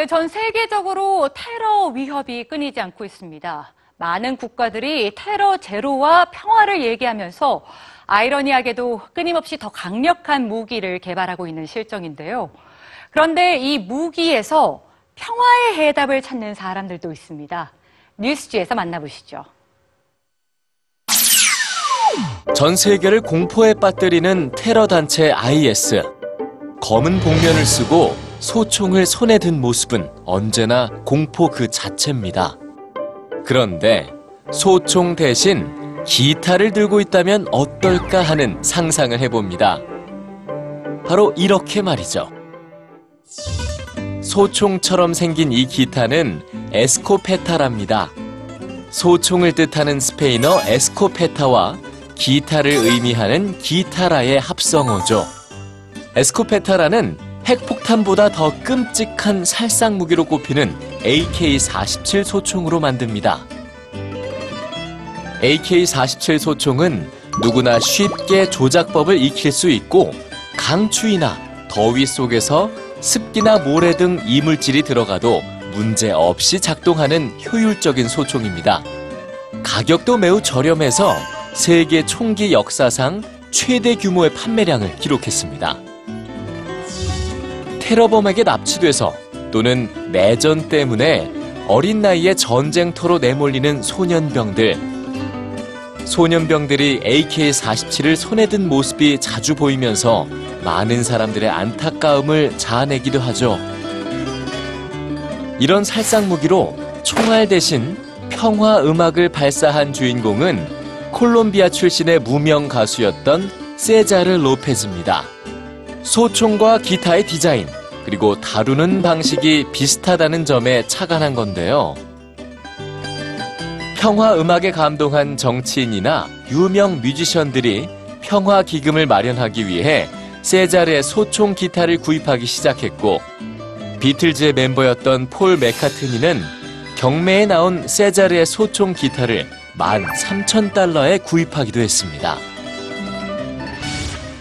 네, 전 세계적으로 테러 위협이 끊이지 않고 있습니다. 많은 국가들이 테러 제로와 평화를 얘기하면서 아이러니하게도 끊임없이 더 강력한 무기를 개발하고 있는 실정인데요. 그런데 이 무기에서 평화의 해답을 찾는 사람들도 있습니다. 뉴스지에서 만나보시죠. 전 세계를 공포에 빠뜨리는 테러 단체 IS. 검은 복면을 쓰고 소총을 손에 든 모습은 언제나 공포 그 자체입니다. 그런데 소총 대신 기타를 들고 있다면 어떨까 하는 상상을 해봅니다. 바로 이렇게 말이죠. 소총처럼 생긴 이 기타는 에스코페타랍니다. 소총을 뜻하는 스페인어 에스코페타와 기타를 의미하는 기타라의 합성어죠. 에스코페타라는 핵폭탄보다 더 끔찍한 살상 무기로 꼽히는 AK-47 소총으로 만듭니다. AK-47 소총은 누구나 쉽게 조작법을 익힐 수 있고 강추위나 더위 속에서 습기나 모래 등 이물질이 들어가도 문제 없이 작동하는 효율적인 소총입니다. 가격도 매우 저렴해서 세계 총기 역사상 최대 규모의 판매량을 기록했습니다. 테러범에게 납치돼서 또는 내전 때문에 어린 나이에 전쟁터로 내몰리는 소년병들. 소년병들이 AK-47을 손에 든 모습이 자주 보이면서 많은 사람들의 안타까움을 자아내기도 하죠. 이런 살상 무기로 총알 대신 평화 음악을 발사한 주인공은 콜롬비아 출신의 무명 가수였던 세자르 로페즈입니다. 소총과 기타의 디자인, 그리고 다루는 방식이 비슷하다는 점에 착안한 건데요. 평화 음악에 감동한 정치인이나 유명 뮤지션들이 평화 기금을 마련하기 위해 세자르의 소총 기타를 구입하기 시작했고, 비틀즈의 멤버였던 폴 메카트니는 경매에 나온 세자르의 소총 기타를 13,000달러에 구입하기도 했습니다.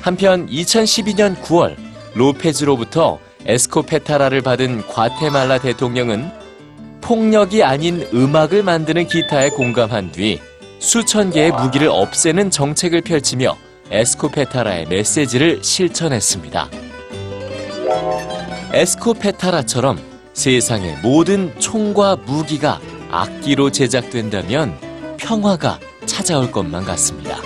한편 2012년 9월 로페즈로부터 에스코페타라를 받은 과테말라 대통령은 폭력이 아닌 음악을 만드는 기타에 공감한 뒤 수천 개의 무기를 없애는 정책을 펼치며 에스코페타라의 메시지를 실천했습니다. 에스코페타라처럼 세상의 모든 총과 무기가 악기로 제작된다면 평화가 찾아올 것만 같습니다.